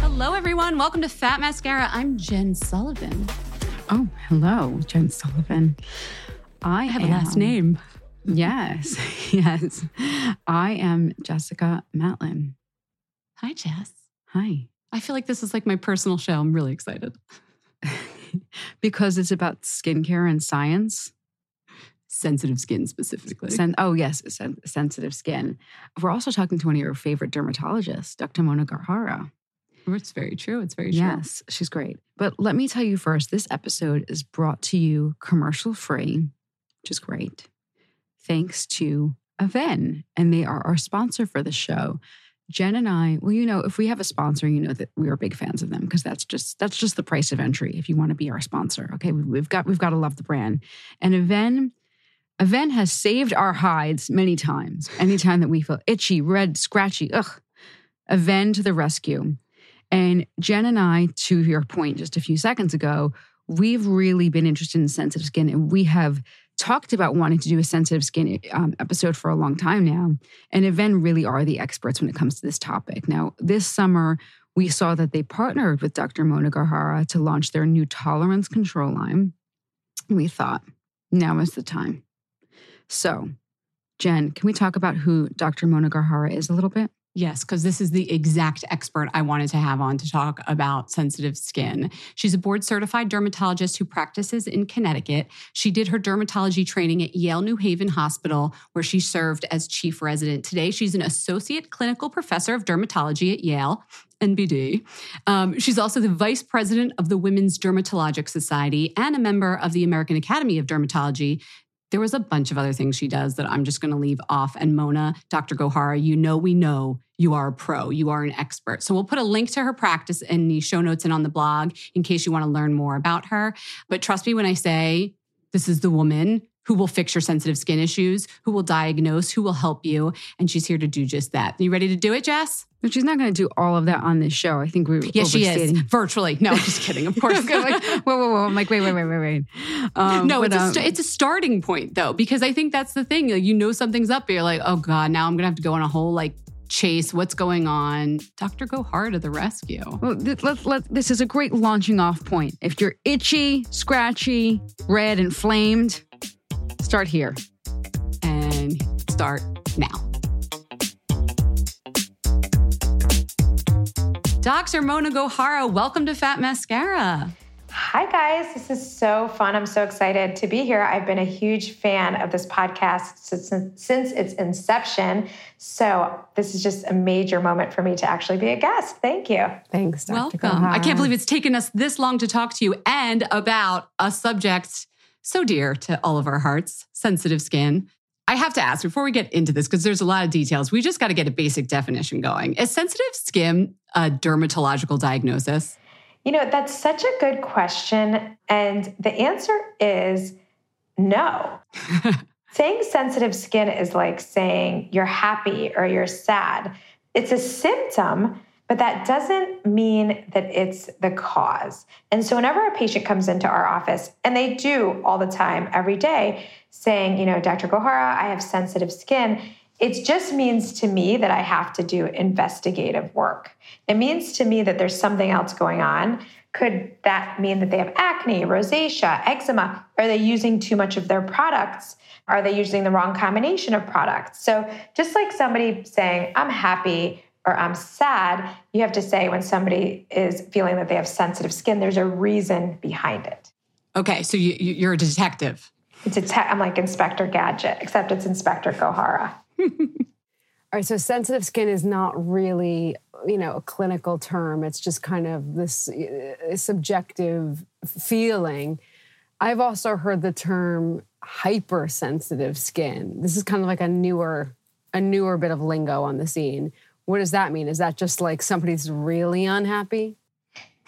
Hello, everyone. Welcome to Fat Mascara. I'm Jen Sullivan. Oh, hello, Jen Sullivan. I have am, a last name. Yes, yes. I am Jessica Matlin. Hi, Jess. Hi. I feel like this is like my personal show. I'm really excited. because it's about skincare and science. Sensitive skin specifically. Sen- oh, yes, sen- sensitive skin. We're also talking to one of your favorite dermatologists, Dr. Mona Gohara. It's very true. It's very true. Yes, she's great. But let me tell you first this episode is brought to you commercial free, which is great, thanks to Avène. And they are our sponsor for the show. Jen and I, well, you know, if we have a sponsor, you know that we are big fans of them because that's just that's just the price of entry if you want to be our sponsor. Okay, we've got we've got to love the brand. And Avène, Avène has saved our hides many times. Anytime that we feel itchy, red, scratchy, ugh, Avène to the rescue. And Jen and I, to your point just a few seconds ago, we've really been interested in sensitive skin and we have talked about wanting to do a sensitive skin um, episode for a long time now. And Avène really are the experts when it comes to this topic. Now, this summer, we saw that they partnered with Dr. Mona Gohara to launch their new tolerance control line. We thought, now is the time. So, Jen, can we talk about who Dr. Mona Gohara is a little bit? Yes, because this is the exact expert I wanted to have on to talk about sensitive skin. She's a board certified dermatologist who practices in Connecticut. She did her dermatology training at Yale New Haven Hospital, where she served as chief resident. Today, she's an associate clinical professor of dermatology at Yale. NBD. Um, she's also the vice president of the Women's Dermatologic Society and a member of the American Academy of Dermatology. There was a bunch of other things she does that I'm just going to leave off. And Mona, Dr. Gohara, you know, we know you are a pro, you are an expert. So we'll put a link to her practice in the show notes and on the blog in case you want to learn more about her. But trust me when I say this is the woman who will fix your sensitive skin issues, who will diagnose, who will help you. And she's here to do just that. You ready to do it, Jess? But she's not going to do all of that on this show. I think we yes, she is virtually. No, I'm just kidding. Of course. like, whoa, whoa, whoa! I'm like, wait, wait, wait, wait, wait. Um, no, but, it's um, a st- it's a starting point though, because I think that's the thing. Like, you know, something's up. You're like, oh god, now I'm gonna have to go on a whole like chase. What's going on? Doctor, Gohara to the rescue. Well, th- let, let, this is a great launching off point. If you're itchy, scratchy, red, inflamed Start here. And start now. Dr. Mona Gohara, welcome to Fat Mascara. Hi, guys. This is so fun. I'm so excited to be here. I've been a huge fan of this podcast since, since its inception. So, this is just a major moment for me to actually be a guest. Thank you. Thanks, Dr. Welcome. Gohara. I can't believe it's taken us this long to talk to you and about a subject so dear to all of our hearts, sensitive skin. I have to ask before we get into this, because there's a lot of details, we just got to get a basic definition going. Is sensitive skin a dermatological diagnosis? You know, that's such a good question. And the answer is no. saying sensitive skin is like saying you're happy or you're sad. It's a symptom but that doesn't mean that it's the cause. And so, whenever a patient comes into our office, and they do all the time, every day, saying, you know, Dr. Gohara, I have sensitive skin, it just means to me that I have to do investigative work. It means to me that there's something else going on. Could that mean that they have acne, rosacea, eczema? Are they using too much of their products? Are they using the wrong combination of products? So, just like somebody saying, I'm happy or I'm sad, you have to say when somebody is feeling that they have sensitive skin, there's a reason behind it. Okay, so you, are a detective. It's a te- I'm like Inspector Gadget, except it's Inspector Gohara. All right, so sensitive skin is not really, you know, a clinical term. It's just kind of this uh, subjective feeling. I've also heard the term hypersensitive skin. This is kind of like a newer a newer bit of lingo on the scene. What does that mean? Is that just like somebody's really unhappy?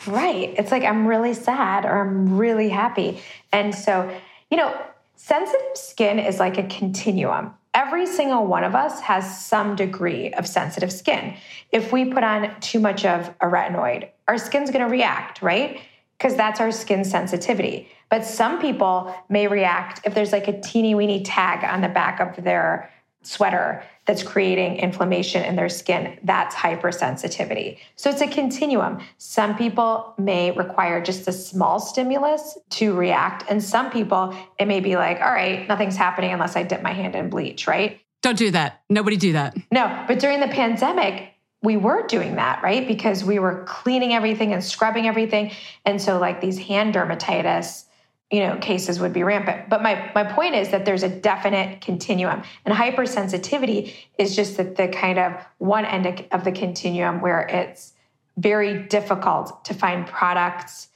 Right. It's like I'm really sad or I'm really happy. And so, you know, sensitive skin is like a continuum. Every single one of us has some degree of sensitive skin. If we put on too much of a retinoid, our skin's going to react, right? Because that's our skin sensitivity. But some people may react if there's like a teeny weeny tag on the back of their sweater that's creating inflammation in their skin, that's hypersensitivity. So it's a continuum. Some people may require just a small stimulus to react, and some people, it may be like, all right, nothing's happening unless I dip my hand in bleach, right? Don't do that. Nobody do that. No, but during the pandemic, we were doing that, right? Because we were cleaning everything and scrubbing everything. And so, like these hand dermatitis, you know, cases would be rampant. But my, my point is that there's a definite continuum. And hypersensitivity is just the, the kind of one end of the continuum where it's very difficult to find products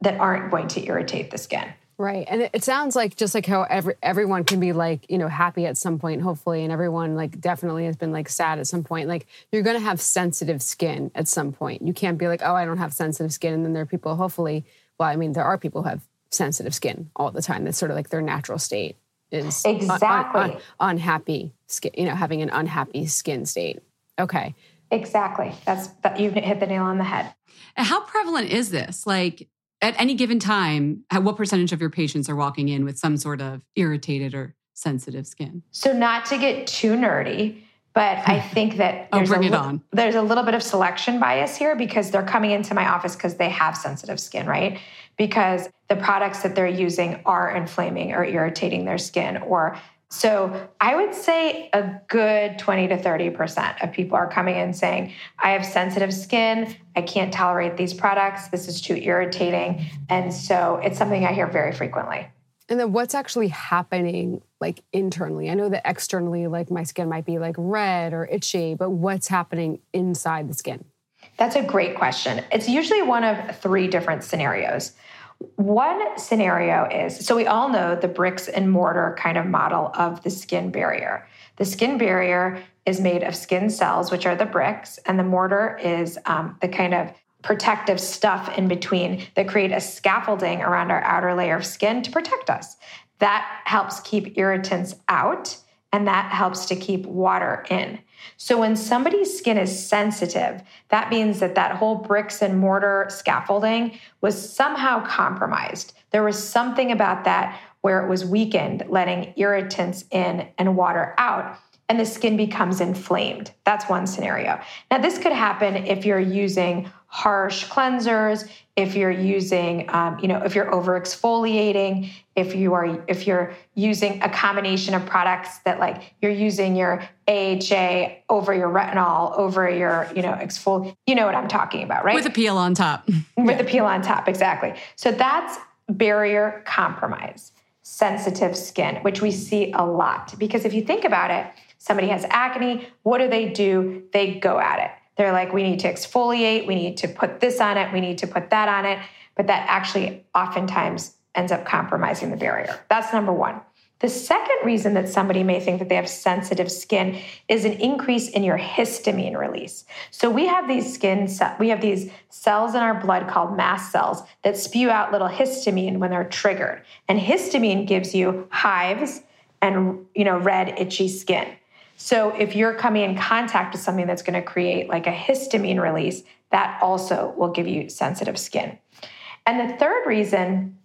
that aren't going to irritate the skin. Right. And it sounds like just like how every, everyone can be like, you know, happy at some point, hopefully, and everyone like definitely has been like sad at some point. Like you're going to have sensitive skin at some point. You can't be like, oh, I don't have sensitive skin. And then there are people, hopefully, well, I mean, there are people who have sensitive skin all the time. That's sort of like their natural state is exactly un, un, un, unhappy skin, you know, having an unhappy skin state. Okay. Exactly. That's that you've hit the nail on the head. How prevalent is this? Like, at any given time, what percentage of your patients are walking in with some sort of irritated or sensitive skin? So, not to get too nerdy, but I think that oh, bring a, it on. There's a little bit of selection bias here because they're coming into my office because they have sensitive skin, right? Because the products that they're using are inflaming or irritating their skin or so I would say a good 20 to 30% of people are coming in saying, I have sensitive skin. I can't tolerate these products. This is too irritating. And so it's something I hear very frequently. And then what's actually happening like internally? I know that externally, like my skin might be like red or itchy, but what's happening inside the skin? That's a great question. It's usually one of three different scenarios. One scenario is so we all know the bricks and mortar kind of model of the skin barrier. The skin barrier is made of skin cells, which are the bricks, and the mortar is um, the kind of protective stuff in between that create a scaffolding around our outer layer of skin to protect us. That helps keep irritants out and that helps to keep water in. So when somebody's skin is sensitive, that means that that whole bricks and mortar scaffolding was somehow compromised. There was something about that where it was weakened, letting irritants in and water out and the skin becomes inflamed. That's one scenario. Now, this could happen if you're using harsh cleansers, if you're using, um, you know, if you're over exfoliating, if you are, if you're using a combination of products that like you're using your AHA over your retinol, over your, you know, exfol, you know what I'm talking about, right? With a peel on top. With a peel on top, exactly. So that's barrier compromise, sensitive skin, which we see a lot. Because if you think about it, somebody has acne, what do they do? They go at it they're like, we need to exfoliate, we need to put this on it, we need to put that on it. But that actually oftentimes ends up compromising the barrier. That's number one. The second reason that somebody may think that they have sensitive skin is an increase in your histamine release. So we have these skin we have these cells in our blood called mast cells that spew out little histamine when they're triggered. And histamine gives you hives and you know red itchy skin. So if you're coming in contact with something that's going to create like a histamine release, that also will give you sensitive skin. And the third reason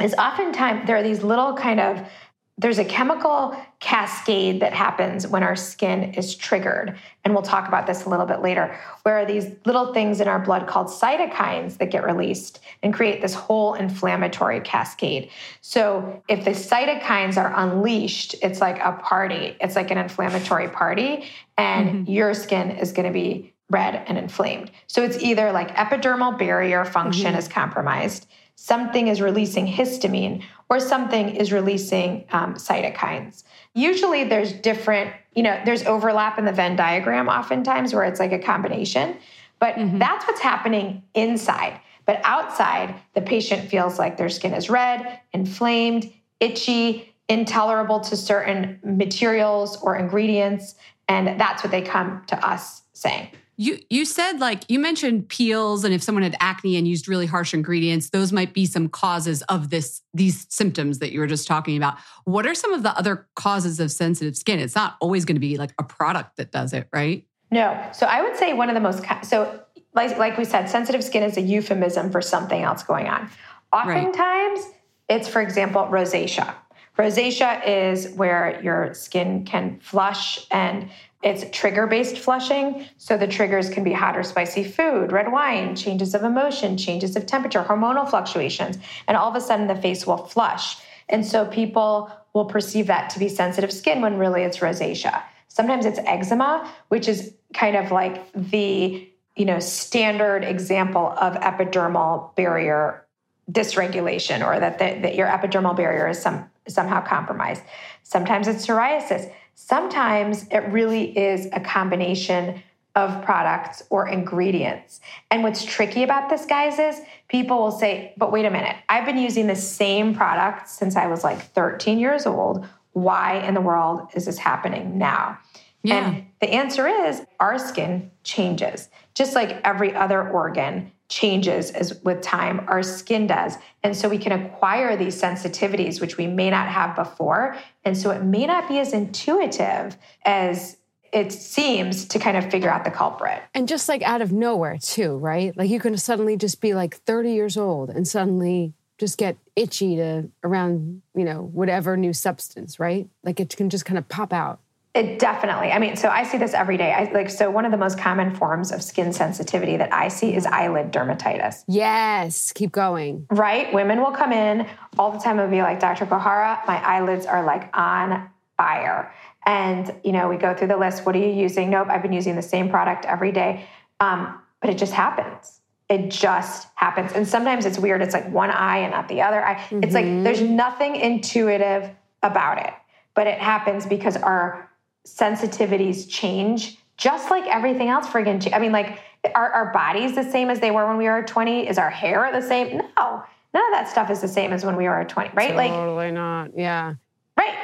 is oftentimes there are these little kind of there's a chemical cascade that happens when our skin is triggered. And we'll talk about this a little bit later, where these little things in our blood called cytokines that get released and create this whole inflammatory cascade. So if the cytokines are unleashed, it's like a party, it's like an inflammatory party, and mm-hmm. your skin is going to be red and inflamed. So it's either like epidermal barrier function mm-hmm. is compromised something is releasing histamine or something is releasing um, cytokines. Usually there's different, you know, there's overlap in the Venn diagram oftentimes where it's like a combination, but mm-hmm. that's what's happening inside. But outside, the patient feels like their skin is red, inflamed, itchy, intolerable to certain materials or ingredients. And that's what they come to us saying. You you said like you mentioned peels and if someone had acne and used really harsh ingredients, those might be some causes of this these symptoms that you were just talking about. What are some of the other causes of sensitive skin? It's not always going to be like a product that does it, right? No. So I would say one of the most so like like we said, sensitive skin is a euphemism for something else going on. Oftentimes, right. it's for example rosacea. Rosacea is where your skin can flush and it's trigger based flushing. So the triggers can be hot or spicy food, red wine, changes of emotion, changes of temperature, hormonal fluctuations. And all of a sudden the face will flush. And so people will perceive that to be sensitive skin when really it's rosacea. Sometimes it's eczema, which is kind of like the you know standard example of epidermal barrier dysregulation or that, the, that your epidermal barrier is some, somehow compromised. Sometimes it's psoriasis. Sometimes it really is a combination of products or ingredients. And what's tricky about this, guys, is people will say, but wait a minute, I've been using the same product since I was like 13 years old. Why in the world is this happening now? Yeah. And the answer is our skin changes, just like every other organ changes as with time our skin does. And so we can acquire these sensitivities which we may not have before. And so it may not be as intuitive as it seems to kind of figure out the culprit. And just like out of nowhere too right? Like you can suddenly just be like 30 years old and suddenly just get itchy to around you know whatever new substance right? Like it can just kind of pop out it definitely. I mean, so I see this every day. I like so one of the most common forms of skin sensitivity that I see is eyelid dermatitis. Yes, keep going. Right? Women will come in all the time and be like, Dr. Gohara, my eyelids are like on fire. And you know, we go through the list. What are you using? Nope, I've been using the same product every day. Um, but it just happens. It just happens. And sometimes it's weird. It's like one eye and not the other eye. Mm-hmm. It's like mm-hmm. there's nothing intuitive about it, but it happens because our sensitivities change just like everything else friggin' I mean, like, are our bodies the same as they were when we were 20? Is our hair the same? No, none of that stuff is the same as when we were 20, right? Totally like, totally not. Yeah. Right.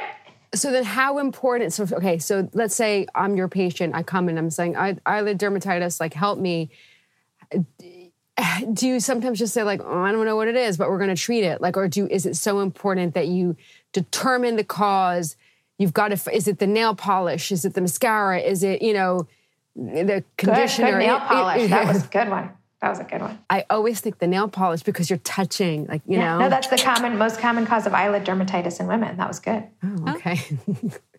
So then, how important? So okay, so let's say I'm your patient. I come and I'm saying I, eyelid dermatitis. Like, help me. Do you sometimes just say like, oh, I don't know what it is, but we're going to treat it? Like, or do is it so important that you determine the cause? You've got to, is it the nail polish? Is it the mascara? Is it, you know, the conditioner? Good, good nail polish. that was a good one. That was a good one. I always think the nail polish because you're touching, like, you yeah. know. No, that's the common, most common cause of eyelid dermatitis in women. That was good. Oh, okay.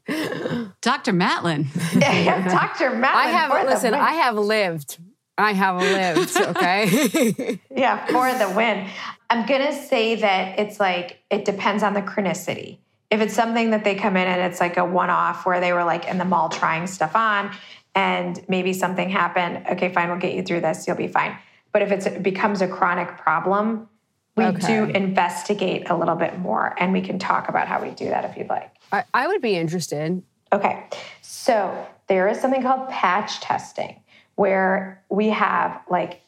Dr. Matlin. yeah, Dr. Matlin. I have, listen, I have lived. I have lived, okay? yeah, for the win. I'm going to say that it's like, it depends on the chronicity if it's something that they come in and it's like a one off where they were like in the mall trying stuff on and maybe something happened, okay, fine, we'll get you through this, you'll be fine. But if it becomes a chronic problem, we okay. do investigate a little bit more and we can talk about how we do that if you'd like. I, I would be interested. Okay, so there is something called patch testing where we have like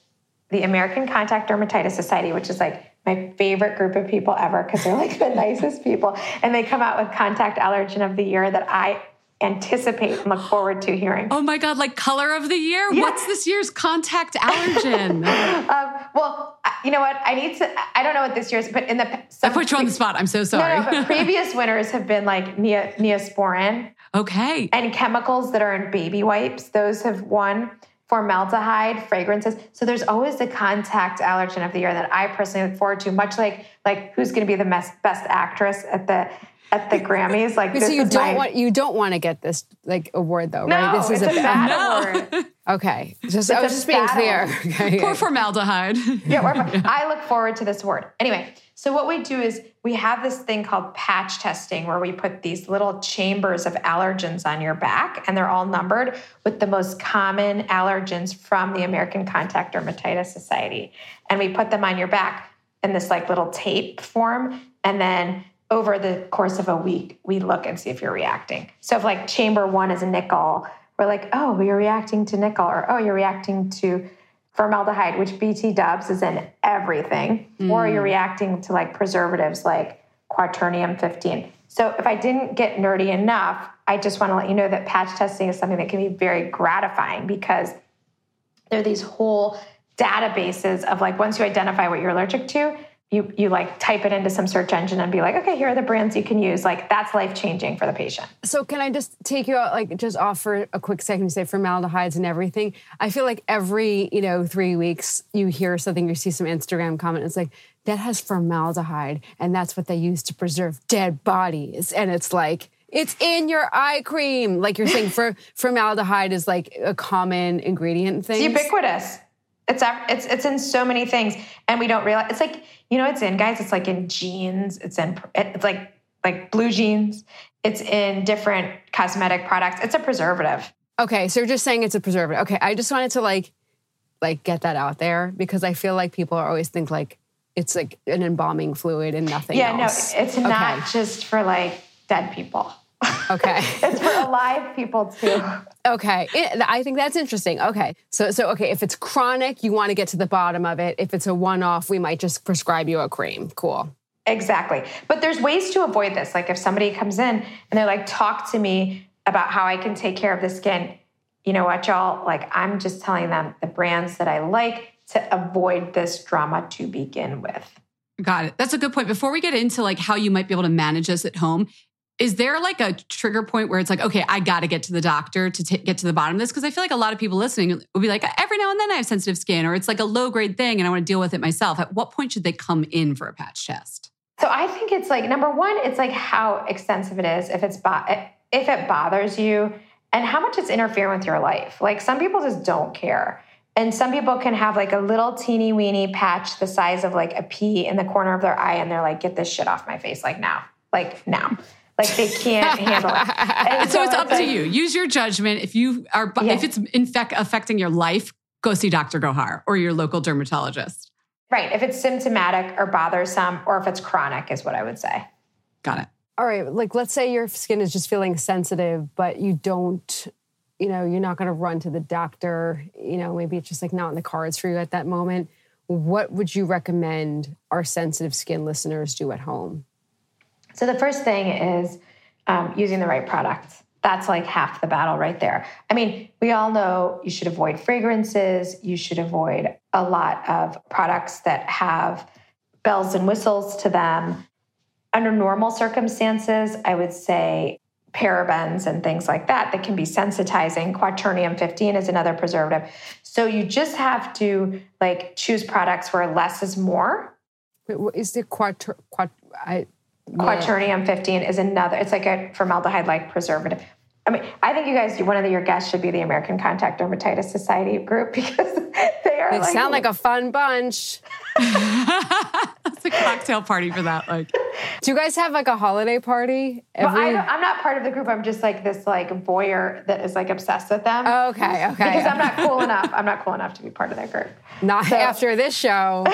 the American Contact Dermatitis Society, which is like my favorite group of people ever because they're like the nicest people. And they come out with contact allergen of the year that I anticipate and look forward to hearing. Oh my God, like color of the year? Yeah. What's this year's contact allergen? um, well, you know what? I need to, I don't know what this year's, but in the. I put you on the spot. I'm so sorry. No, no, but previous winners have been like ne- Neosporin. Okay. And chemicals that are in baby wipes. Those have won formaldehyde, fragrances. So there's always the contact allergen of the year that I personally look forward to, much like like who's going to be the best, best actress at the at the Grammys. Like so you don't my... want you don't want to get this like award though, no, right? This is a, bad no. award. Okay, just I was just being clear. Okay. Poor formaldehyde. yeah, I look forward to this award. Anyway, so what we do is we have this thing called patch testing where we put these little chambers of allergens on your back and they're all numbered with the most common allergens from the American Contact Dermatitis Society. And we put them on your back in this like little tape form and then over the course of a week we look and see if you're reacting. So if like chamber 1 is a nickel, we're like, "Oh, you're reacting to nickel," or "Oh, you're reacting to formaldehyde, which BT dubs is in everything, mm. or you're reacting to like preservatives like quaternium 15. So if I didn't get nerdy enough, I just want to let you know that patch testing is something that can be very gratifying because there are these whole databases of like once you identify what you're allergic to, you you like type it into some search engine and be like, okay, here are the brands you can use. Like that's life changing for the patient. So can I just take you out, like just offer a quick second to say formaldehydes and everything? I feel like every you know three weeks you hear something, you see some Instagram comment. It's like that has formaldehyde and that's what they use to preserve dead bodies. And it's like, it's in your eye cream. Like you're saying, for formaldehyde is like a common ingredient in things. It's ubiquitous. It's it's it's in so many things, and we don't realize. It's like you know, it's in guys. It's like in jeans. It's in it's like like blue jeans. It's in different cosmetic products. It's a preservative. Okay, so you're just saying it's a preservative. Okay, I just wanted to like like get that out there because I feel like people always think like it's like an embalming fluid and nothing yeah, else. no, it's not just for like dead people. Okay. it's for alive people too. Okay. It, I think that's interesting. Okay. So so okay, if it's chronic, you want to get to the bottom of it. If it's a one-off, we might just prescribe you a cream. Cool. Exactly. But there's ways to avoid this. Like if somebody comes in and they're like, talk to me about how I can take care of the skin. You know what, y'all? Like I'm just telling them the brands that I like to avoid this drama to begin with. Got it. That's a good point. Before we get into like how you might be able to manage this at home, is there like a trigger point where it's like, okay, I got to get to the doctor to t- get to the bottom of this? Because I feel like a lot of people listening will be like, every now and then I have sensitive skin, or it's like a low grade thing and I want to deal with it myself. At what point should they come in for a patch test? So I think it's like number one, it's like how extensive it is, if it's bo- if it bothers you, and how much it's interfering with your life. Like some people just don't care. And some people can have like a little teeny weeny patch the size of like a pea in the corner of their eye, and they're like, get this shit off my face, like now, like now. Like they can't handle it. And so, so it's up like, to you. Use your judgment. If you are, yeah. if it's in fact affecting your life, go see Dr. Gohar or your local dermatologist. Right. If it's symptomatic or bothersome, or if it's chronic, is what I would say. Got it. All right. Like, let's say your skin is just feeling sensitive, but you don't, you know, you're not going to run to the doctor. You know, maybe it's just like not in the cards for you at that moment. What would you recommend our sensitive skin listeners do at home? So the first thing is um, using the right product. That's like half the battle right there. I mean, we all know you should avoid fragrances, you should avoid a lot of products that have bells and whistles to them. Under normal circumstances, I would say parabens and things like that that can be sensitizing. Quaternium 15 is another preservative. So you just have to like choose products where less is more. Is the quater, quat, I, Quaternium 15 is another, it's like a formaldehyde like preservative. I mean, I think you guys, one of the, your guests should be the American Contact Dermatitis Society group because they are. They like, sound like a fun bunch. That's a cocktail party for that. Like, do you guys have like a holiday party? Every... Well, I, am not part of the group. I'm just like this like voyeur that is like obsessed with them. Oh, okay, okay. Because I'm not cool enough. I'm not cool enough to be part of that group. Not so, after this show.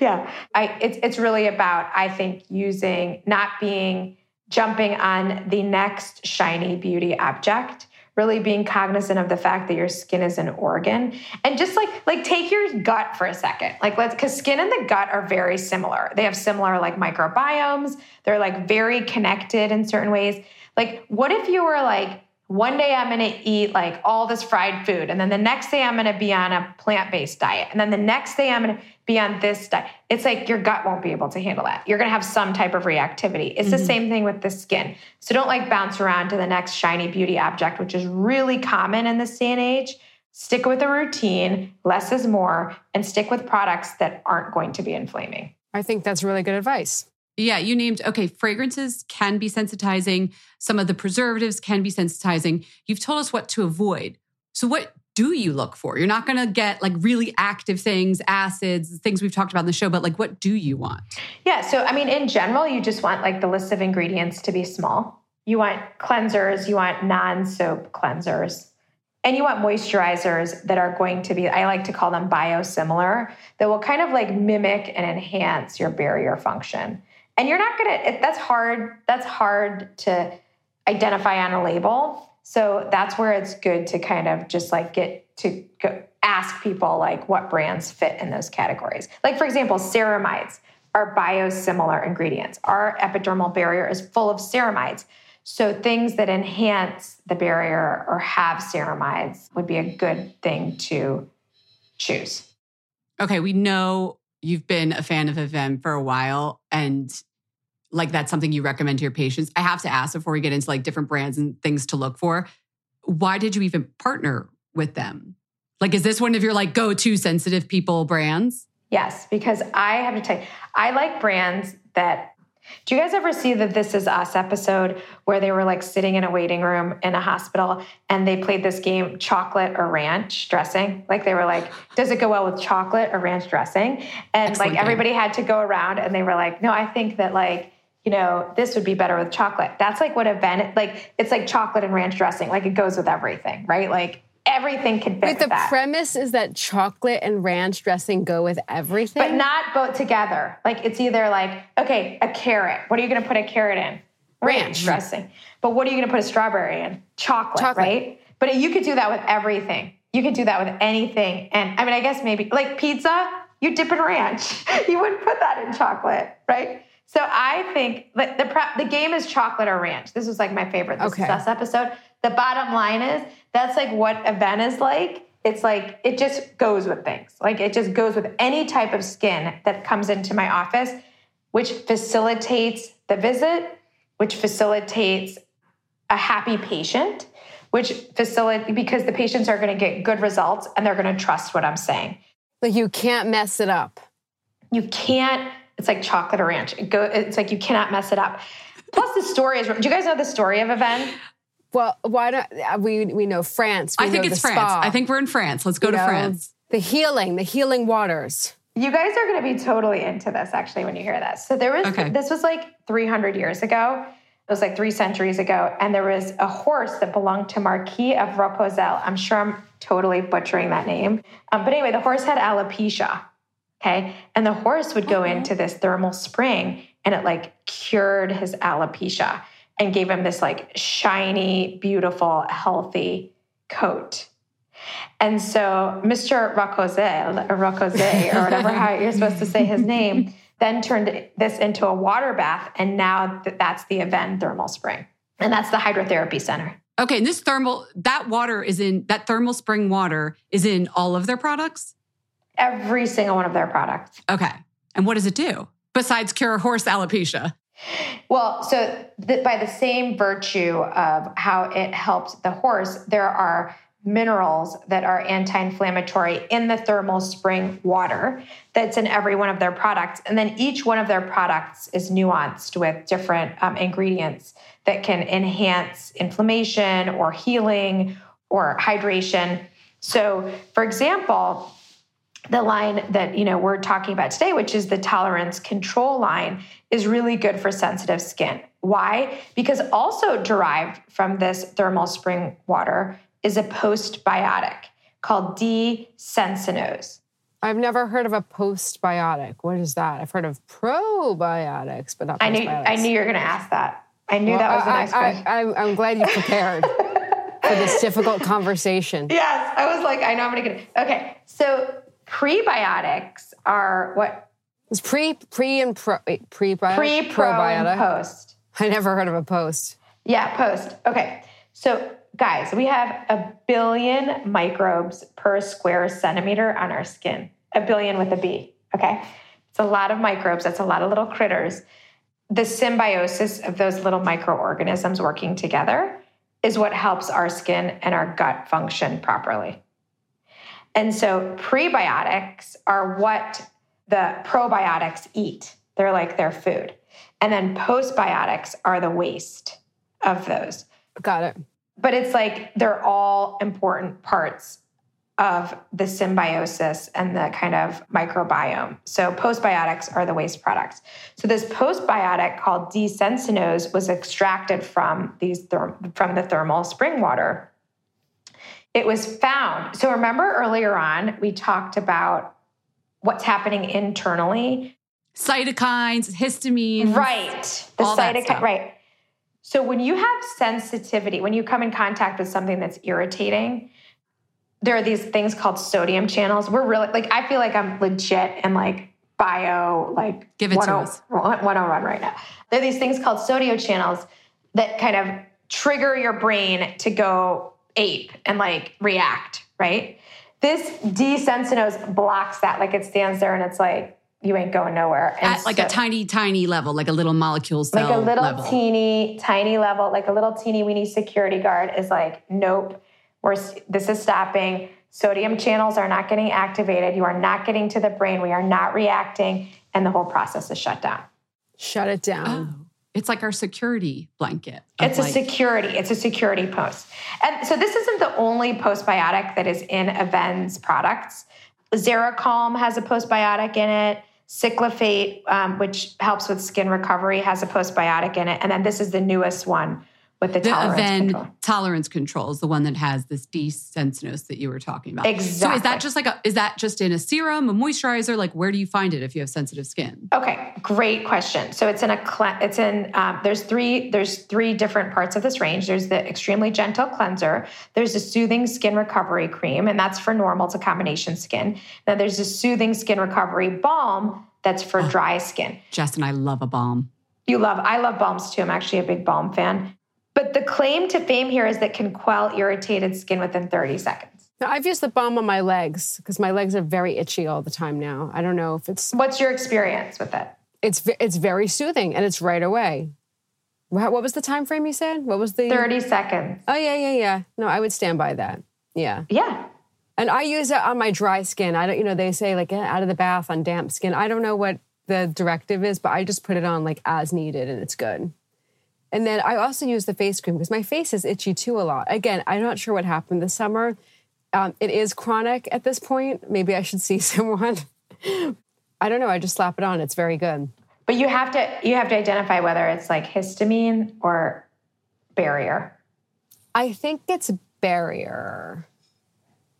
yeah, I. It's it's really about I think using not being jumping on the next shiny beauty object really being cognizant of the fact that your skin is an organ. And just like like take your gut for a second. Like let's because skin and the gut are very similar. They have similar like microbiomes. They're like very connected in certain ways. Like what if you were like one day I'm going to eat like all this fried food. And then the next day I'm going to be on a plant based diet. And then the next day I'm going to be on this diet. It's like your gut won't be able to handle that. You're going to have some type of reactivity. It's mm-hmm. the same thing with the skin. So don't like bounce around to the next shiny beauty object, which is really common in this day and age. Stick with a routine, less is more, and stick with products that aren't going to be inflaming. I think that's really good advice. Yeah, you named, okay, fragrances can be sensitizing. Some of the preservatives can be sensitizing. You've told us what to avoid. So, what do you look for? You're not going to get like really active things, acids, things we've talked about in the show, but like what do you want? Yeah. So, I mean, in general, you just want like the list of ingredients to be small. You want cleansers, you want non soap cleansers, and you want moisturizers that are going to be, I like to call them biosimilar, that will kind of like mimic and enhance your barrier function and you're not gonna that's hard that's hard to identify on a label. So that's where it's good to kind of just like get to go, ask people like what brands fit in those categories. Like for example ceramides are biosimilar ingredients. Our epidermal barrier is full of ceramides. So things that enhance the barrier or have ceramides would be a good thing to choose. Okay we know you've been a fan of Avène for a while and like that's something you recommend to your patients. I have to ask before we get into like different brands and things to look for. Why did you even partner with them? Like, is this one of your like go to sensitive people brands? Yes, because I have to tell you, I like brands that. Do you guys ever see the This Is Us episode where they were like sitting in a waiting room in a hospital and they played this game, chocolate or ranch dressing? Like they were like, does it go well with chocolate or ranch dressing? And Excellent like game. everybody had to go around and they were like, no, I think that like, you know, this would be better with chocolate. That's like what Avène, like it's like chocolate and ranch dressing. Like it goes with everything, right? Like everything can fit Wait, the that. premise is that chocolate and ranch dressing go with everything. but not both together. Like it's either like, okay, a carrot. What are you going to put a carrot in? Ranch. dressing. But what are you going to put a strawberry in? Chocolate, Chocolate. right? But you could do that with everything. You could do that with anything. And I mean, I guess maybe like pizza, you dip in ranch. you wouldn't put that in chocolate, right? So I think that the pre- the game is chocolate or ranch. This was like my favorite Is Okay. Us episode. The bottom line is that's like what Avène is like. It's like it just goes with things. Like it just goes with any type of skin that comes into my office, which facilitates the visit, which facilitates a happy patient, which facilitate because the patients are going to get good results and they're going to trust what I'm saying. like you can't mess it up. You can't. It's like chocolate or ranch. It go. It's like you cannot mess it up. Plus, the story is. Do you guys know the story of Avène? Well, why don't we? We know France. We I think know it's the France. spa, I think we're in France. Let's go you to know, France. The healing, the healing waters. You guys are going to be totally into this actually when you hear this. So there was Okay. this was like 300 years ago. It was like three centuries ago, and there was a horse that belonged to Marquis of Rocozel. I'm sure I'm totally butchering that name, um, but anyway, the horse had alopecia. Okay, and the horse would go into this thermal spring, and it like cured his alopecia and gave him this like shiny, beautiful, healthy coat. And so Mr. Roccozel, or Roccose, or whatever how you're supposed to say his name, then turned this into a water bath. And now th- that's the Avène Thermal Spring. And that's the hydrotherapy center. Okay, and this thermal that water is in that thermal spring water is in all of their products. Every single one of their products. Okay, and what does it do besides cure horse alopecia? Well, so th- by the same virtue of how it helps the horse, there are minerals that are anti inflammatory in the thermal spring water that's in every one of their products. And then each one of their products is nuanced with different um, ingredients that can enhance inflammation or healing or hydration. So, for example, the line that you know we're talking about today which is the tolerance control line is really good for sensitive skin. Why? Because also derived from this thermal spring water is a postbiotic called d-sensinose. I've never heard of a postbiotic. What is that? I've heard of probiotics, but not i knew i knew you were going to ask that. I knew Well, that was the next question. I, I'm, I'm glad you prepared for this difficult conversation. yes i was like i know i'm going to get it. Okay so prebiotics are what It's pre, pre, and pro, wait, prebiotic, pre pro and probiotic. post I never heard of a post. Yeah, post. Okay. So, guys, we have a billion microbes per square centimeter on our skin. A billion with a B. Okay. It's a lot of microbes. That's a lot of little critters. The symbiosis of those little microorganisms working together is what helps our skin and our gut function properly. And so, prebiotics are what the probiotics eat, they're like their food. And then postbiotics are the waste of those. Got it. But it's like they're all important parts of the symbiosis and the kind of microbiome. So postbiotics are the waste products. So this postbiotic called desensinose was extracted from these therm- from the thermal spring water. It was found. So remember earlier on we talked about what's happening internally Cytokines, histamine. Right. The cytokine. Right. So when you have sensitivity, when you come in contact with something that's irritating, there are these things called sodium channels. We're really like I feel like I'm legit and like bio like Give it to 10 us. 101 right now. There are these things called sodium channels that kind of trigger your brain to go ape and like react, right? This desensinose blocks that. Like it stands there and it's like you ain't going nowhere. And At like a tiny, tiny level, like a little molecule cell like a little level. teeny tiny level like a little teeny weeny security guard is like nope we're this is stopping Sodium channels are not getting activated. You are not getting to the brain. We are not reacting, and the whole process is shut down. Shut it down. Oh, it's like our security blanket. It's a security. It's a security post. And so this isn't the only postbiotic that is in Avène's products. Xeracalm has a postbiotic in it. Cicalfate, um, which helps with skin recovery, has a postbiotic in it. And then this is the newest one with the, the tolerance Avène control. tolerance control is the one that has this desensinose that you were talking about. Exactly. So is that just like a is that just in a serum, a moisturizer? Like where do you find it if you have sensitive skin? Okay, great question. So it's in a it's in um, there's three there's three different parts of this range. There's the extremely gentle cleanser. There's a soothing skin recovery cream, and that's for normal to combination skin. Then there's a soothing skin recovery balm that's for Oh. dry skin. Justin, I love a balm. You love I love balms too. I'm actually a big balm fan. But the claim to fame here is that can quell irritated skin within 30 seconds. Now, I've used the balm on my legs because my legs are very itchy all the time now. I don't know if it's What's your experience with it? it's it's very soothing and it's right away. What what was the time frame you said? What was the 30 seconds. Oh yeah, yeah, yeah. No, I would stand by that. Yeah. Yeah. And I use it on my dry skin. I don't, you know, they say like eh, out of the bath on damp skin. I don't know what the directive is, but I just put it on like as needed and it's good. And then I also use the face cream because my face is itchy too a lot. Again, I'm not sure what happened this summer. Um, it is chronic at this point. Maybe I should see someone. I don't know. I just slap it on. It's very good. But you have to you have to identify whether it's like histamine or barrier. I think it's barrier.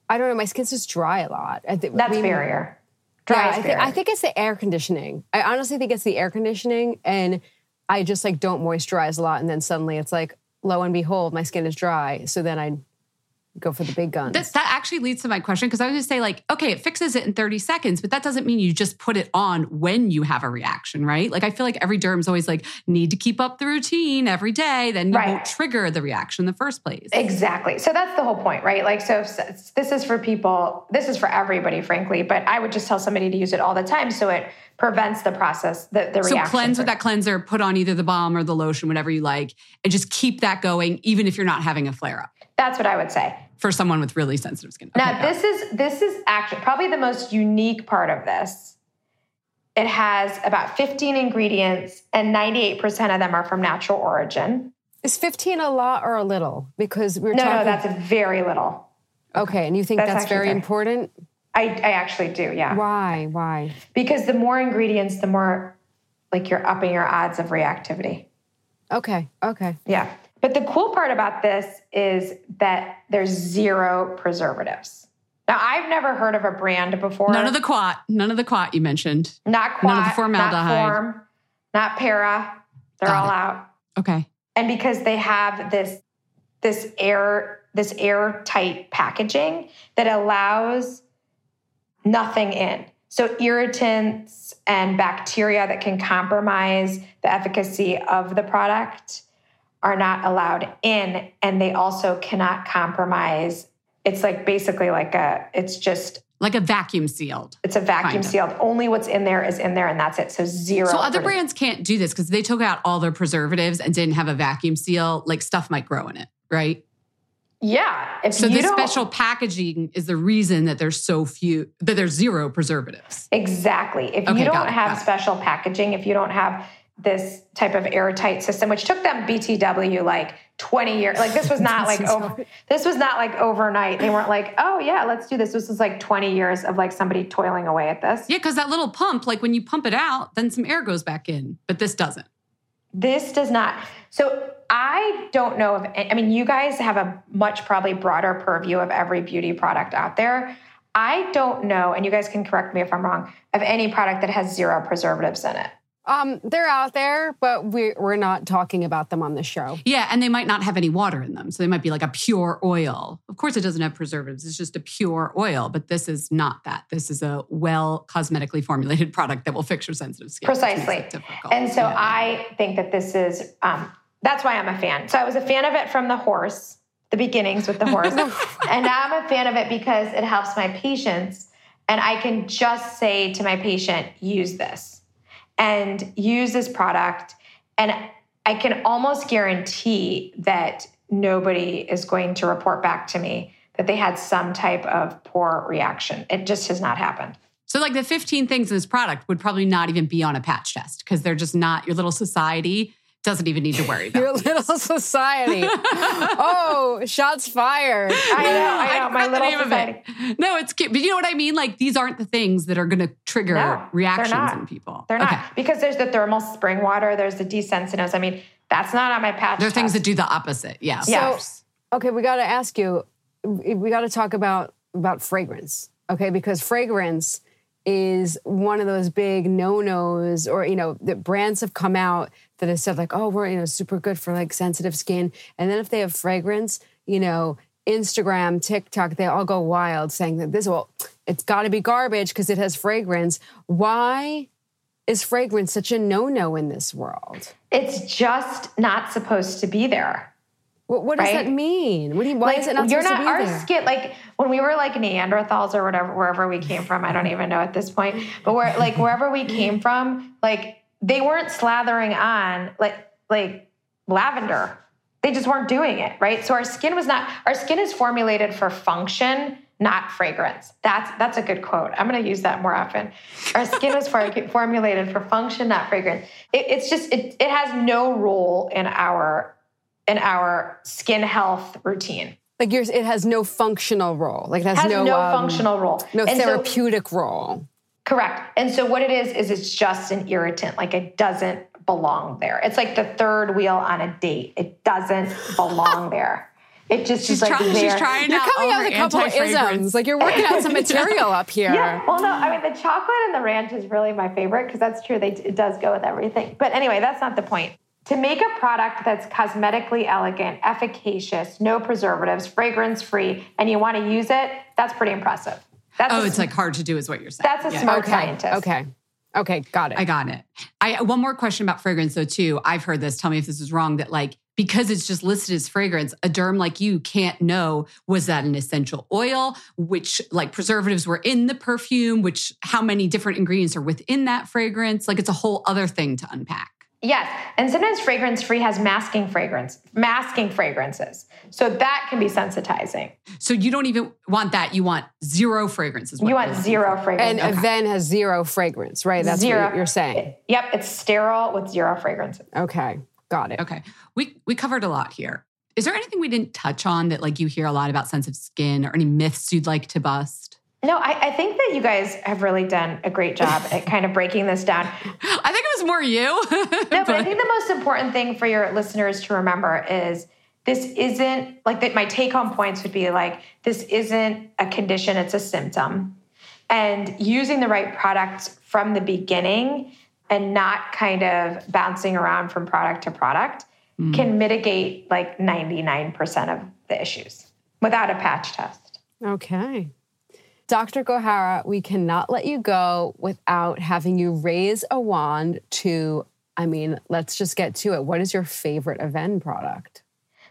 I don't know. My skin's just dry a lot. I think That's we- barrier. Dry Yeah, is I, barrier. I think it's the air conditioning. I honestly think it's the air conditioning, and I just like don't moisturize a lot, and then suddenly it's like, lo and behold, my skin is dry. So then I go for the big guns. That, that actually leads to my question because I was going to say, like, okay, it fixes it in 30 seconds, but that doesn't mean you just put it on when you have a reaction, right? Like, I feel like every derm's always like, need to keep up the routine every day, then you Right. won't trigger the reaction in the first place. Exactly. So that's the whole point, right? Like, so if, this is for people, this is for everybody, frankly, but I would just tell somebody to use it all the time so it prevents the process, the, the So reaction. cleanse with that cleanser, put on either the balm or the lotion, whatever you like, and just keep that going, even if you're not having a flare up That's what I would say. for someone with really sensitive skin. Now, Okay, got it. this is this is actually probably the most unique part of this. It has about 15 ingredients, and 98% of them are from natural origin. is 15 a lot or a little? Because we're No, talking. no, that's very little. okay, and you think That's that's, very very- important? I, I actually do, yeah. Why? Why? Because the more ingredients, the more like you're upping your odds of reactivity. Okay, okay. Yeah. But the cool part about this is that there's zero preservatives. Now, I've never heard of a brand before. none of the quat, none of the quat you mentioned. not quat, none of the not formaldehyde. form, not para. They're Got all it. out. Okay. and because they have this this air this airtight packaging that allows nothing in so irritants and bacteria that can compromise the efficacy of the product are not allowed in and they also cannot compromise it's like basically like a it's just Like a vacuum sealed. it's a vacuum Kind of. sealed only what's in there is in there and that's it so zero So other brands can't do this because they took out all their preservatives and didn't have a vacuum seal. Like stuff might grow in it, right? Yeah if So this special packaging is the reason that there's so few, that there's zero preservatives. Exactly. If Okay, you don't it, have special packaging, if you don't have this type of airtight system, which took them BTW like 20 years, like this was not like over, this was not like overnight. They weren't like, oh yeah, let's do this. This was like 20 years of like somebody toiling away at this. Yeah, because that little pump, like when you pump it out, then some air goes back in, but this doesn't. This does not. So I don't know if, I mean, you guys have a much probably broader purview of every beauty product out there. I don't know, and you guys can correct me if I'm wrong, of any product that has zero preservatives in it. Um, they're out there, but we're, we're not talking about them on the show. Yeah, and they might not have any water in them. So they might be like a pure oil. Of course, it doesn't have preservatives. It's just a pure oil, but this is not that. This is a well cosmetically formulated product that will fix your sensitive skin. Precisely. And so Yeah. I think that this is, um, that's why I'm a fan. So I was a fan of it from the horse, the beginnings with the horse. and now I'm a fan of it because it helps my patients. And I can just say to my patient, use this and use this product. And I can almost guarantee that nobody is going to report back to me that they had some type of poor reaction. It just has not happened. So, like the 15 things in this product would probably not even be on a patch test because they're just not your little society doesn't even need to worry about your little society. oh, shots fired! I know, I know, my little society. No, it's cute, but you know what I mean. Like these aren't the things that are going to trigger no, reactions in people. They're okay. not because there's the thermal spring water, there's the desensitives. I mean, that's not on my patch. There are things that do the opposite. Yeah. Yeah. So, okay, we got to ask you. We got to talk about about fragrance. Okay, because fragrance is one of those big no-nos or you know that brands have come out that have said like oh we're you know super good for like sensitive skin. And then if they have fragrance you know instagram tiktok they all go wild saying that this well it's got to be garbage because it has fragrance. Why is fragrance such a no-no in this world? It's just not supposed to be there what, what does right? that mean? What do you, why like, is it not you're not our there? skin like when we were like Neanderthals or whatever wherever we came from. I don't even know at this point, but we're like wherever we came from, like they weren't slathering on like like lavender. They just weren't doing it right. So our skin was not. Our skin is formulated for function, not fragrance. That's that's a good quote. I'm going to use that more often. Our skin was for, formulated for function, not fragrance. It, it's just it, it has no role in our in our skin health routine. Like yours, it has no functional role. Like it has, has no, no um, functional role, no and therapeutic so, role. Correct. And so what it is is it's just an irritant. Like it doesn't belong there. It's like the third wheel on a date. It doesn't belong there. It just she's is like trying, there. She's trying you're coming out with a couple of isms. Like you're working out some material up here. Yeah. Well, no, I mean the chocolate and the ranch is really my favorite because that's true. They, it does go with everything. But anyway, that's not the point. To make a product that's cosmetically elegant, efficacious, no preservatives, fragrance free, and you want to use it, that's pretty impressive. That's oh, a, it's like hard to do, is what you're saying. That's a yeah. smart okay. scientist. Okay. Okay, got it. I got it. I one more question about fragrance though too. I've heard this. Tell me if this is wrong. That like because it's just listed as fragrance, a derm like you can't know was that an essential oil, which like preservatives were in the perfume, which how many different ingredients are within that fragrance. Like it's a whole other thing to unpack. Yes, and sometimes fragrance free has masking fragrance, masking fragrances. So that can be sensitizing. So you don't even want that. You want zero fragrances. You want zero fragrance. And okay. has zero fragrance, right? That's zero. what you're saying. Yep, it's sterile with zero fragrances. Okay, got it. Okay, we we covered a lot here. Is there anything we didn't touch on that like you hear a lot about sensitive skin or any myths you'd like to bust? No, I, I, think that you guys have really done a great job at kind of breaking this down. I think it was more you. no, but I think the most important thing for your listeners to remember is this isn't like that. My take home points would be like, this isn't a condition, it's a symptom. And using the right products from the beginning and not kind of bouncing around from product to product mm. can mitigate like 99% of the issues without a patch test. Okay. Dr. Gohara, we cannot let you go without having you raise a wand to, I mean, let's just get to it. What is your favorite Avène product?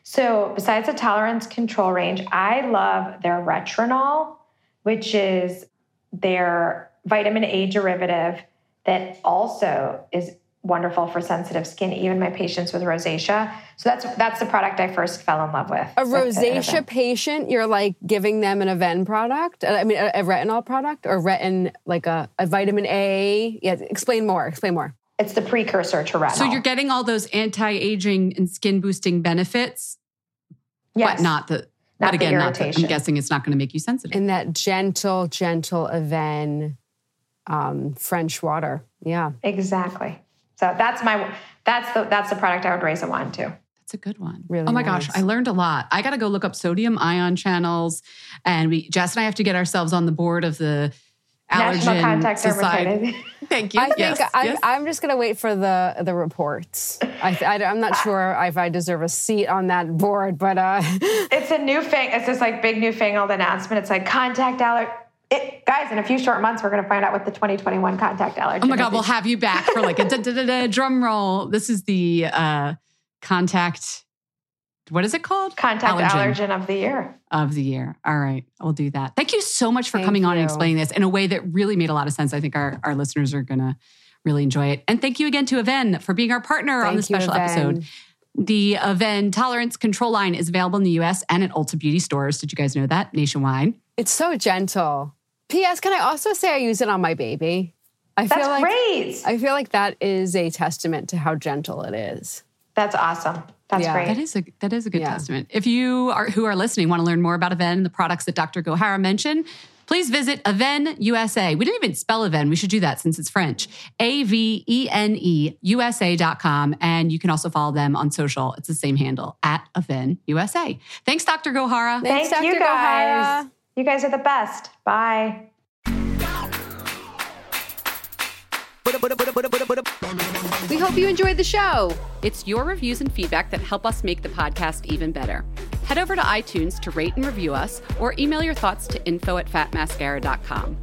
So, besides the tolerance control range, I love their RetrinAL, which is their vitamin A derivative that also is wonderful for sensitive skin, even my patients with rosacea. So that's that's the product I first fell in love with. A rosacea patient, you're like giving them an Avène product. Uh, I mean, a, a retinol product or retin like a, a vitamin A. Yeah, explain more. Explain more. It's the precursor to retinol. So you're getting all those anti-aging and skin boosting benefits, yes. but not the. Not but again, the not the, I'm guessing it's not going to make you sensitive. And that gentle, gentle Avène um, French water. Yeah, exactly. So that's my that's the that's the product I would raise a wand to. That's a good one. Really oh my nice. gosh, I learned a lot. I got to go look up sodium ion channels, and we Jess and I have to get ourselves on the board of the National Contact Society. Thank you. I think yes, I, yes. I'm just going to wait for the the reports. I, am not sure if I deserve a seat on that board, but uh, it's a new thing. It's this like big new newfangled announcement. It's like contact allergy it, guys, in a few short months, we're going to find out what the 2021 contact allergen. Oh my God, we'll have you back for like a da, da, da, da, drum roll. This is the uh, contact. What is it called? Contact allergen. allergen. of the year. Of the year. All right, we'll do that. Thank you so much for Thank coming you. on and explaining this in a way that really made a lot of sense. I think our, our listeners are going to really enjoy it. And thank you again to Avène for being our partner Thank on this special you, episode. The Avène Tolerance Control line is available in the US and at Ulta Beauty stores. Did you guys know that? Nationwide. It's so gentle. P.S. Can I also say I use it on my baby? I That's feel like great. I feel like that is a testament to how gentle it is. That's awesome. That's Yeah. great. That is a that is a good Yeah. testament. If you are who are listening want to learn more about Avène and the products that Dr. Gohara mentioned, please visit Avène USA. We didn't even spell Avène. We should do that since it's French. A V E N E USA.com. And you can also follow them on social. It's the same handle at Avène USA. Thanks, Dr. Gohara. Thanks, Thank you guys. Gohara. You guys are the best. Bye. We hope you enjoyed the show. It's your reviews and feedback that help us make the podcast even better. Head over to iTunes to rate and review us or email your thoughts to info at fatmascara.com.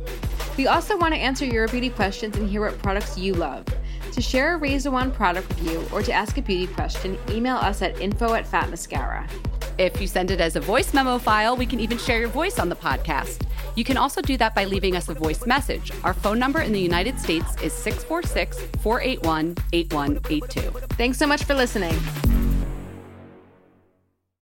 We also want to answer your beauty questions and hear what products you love. To share a Raise a Wand product review or to ask a beauty question, email us at info at Fat Mascara. If you send it as a voice memo file, we can even share your voice on the podcast. You can also do that by leaving us a voice message. Our phone number in the United States is 646 481 8182. Thanks so much for listening.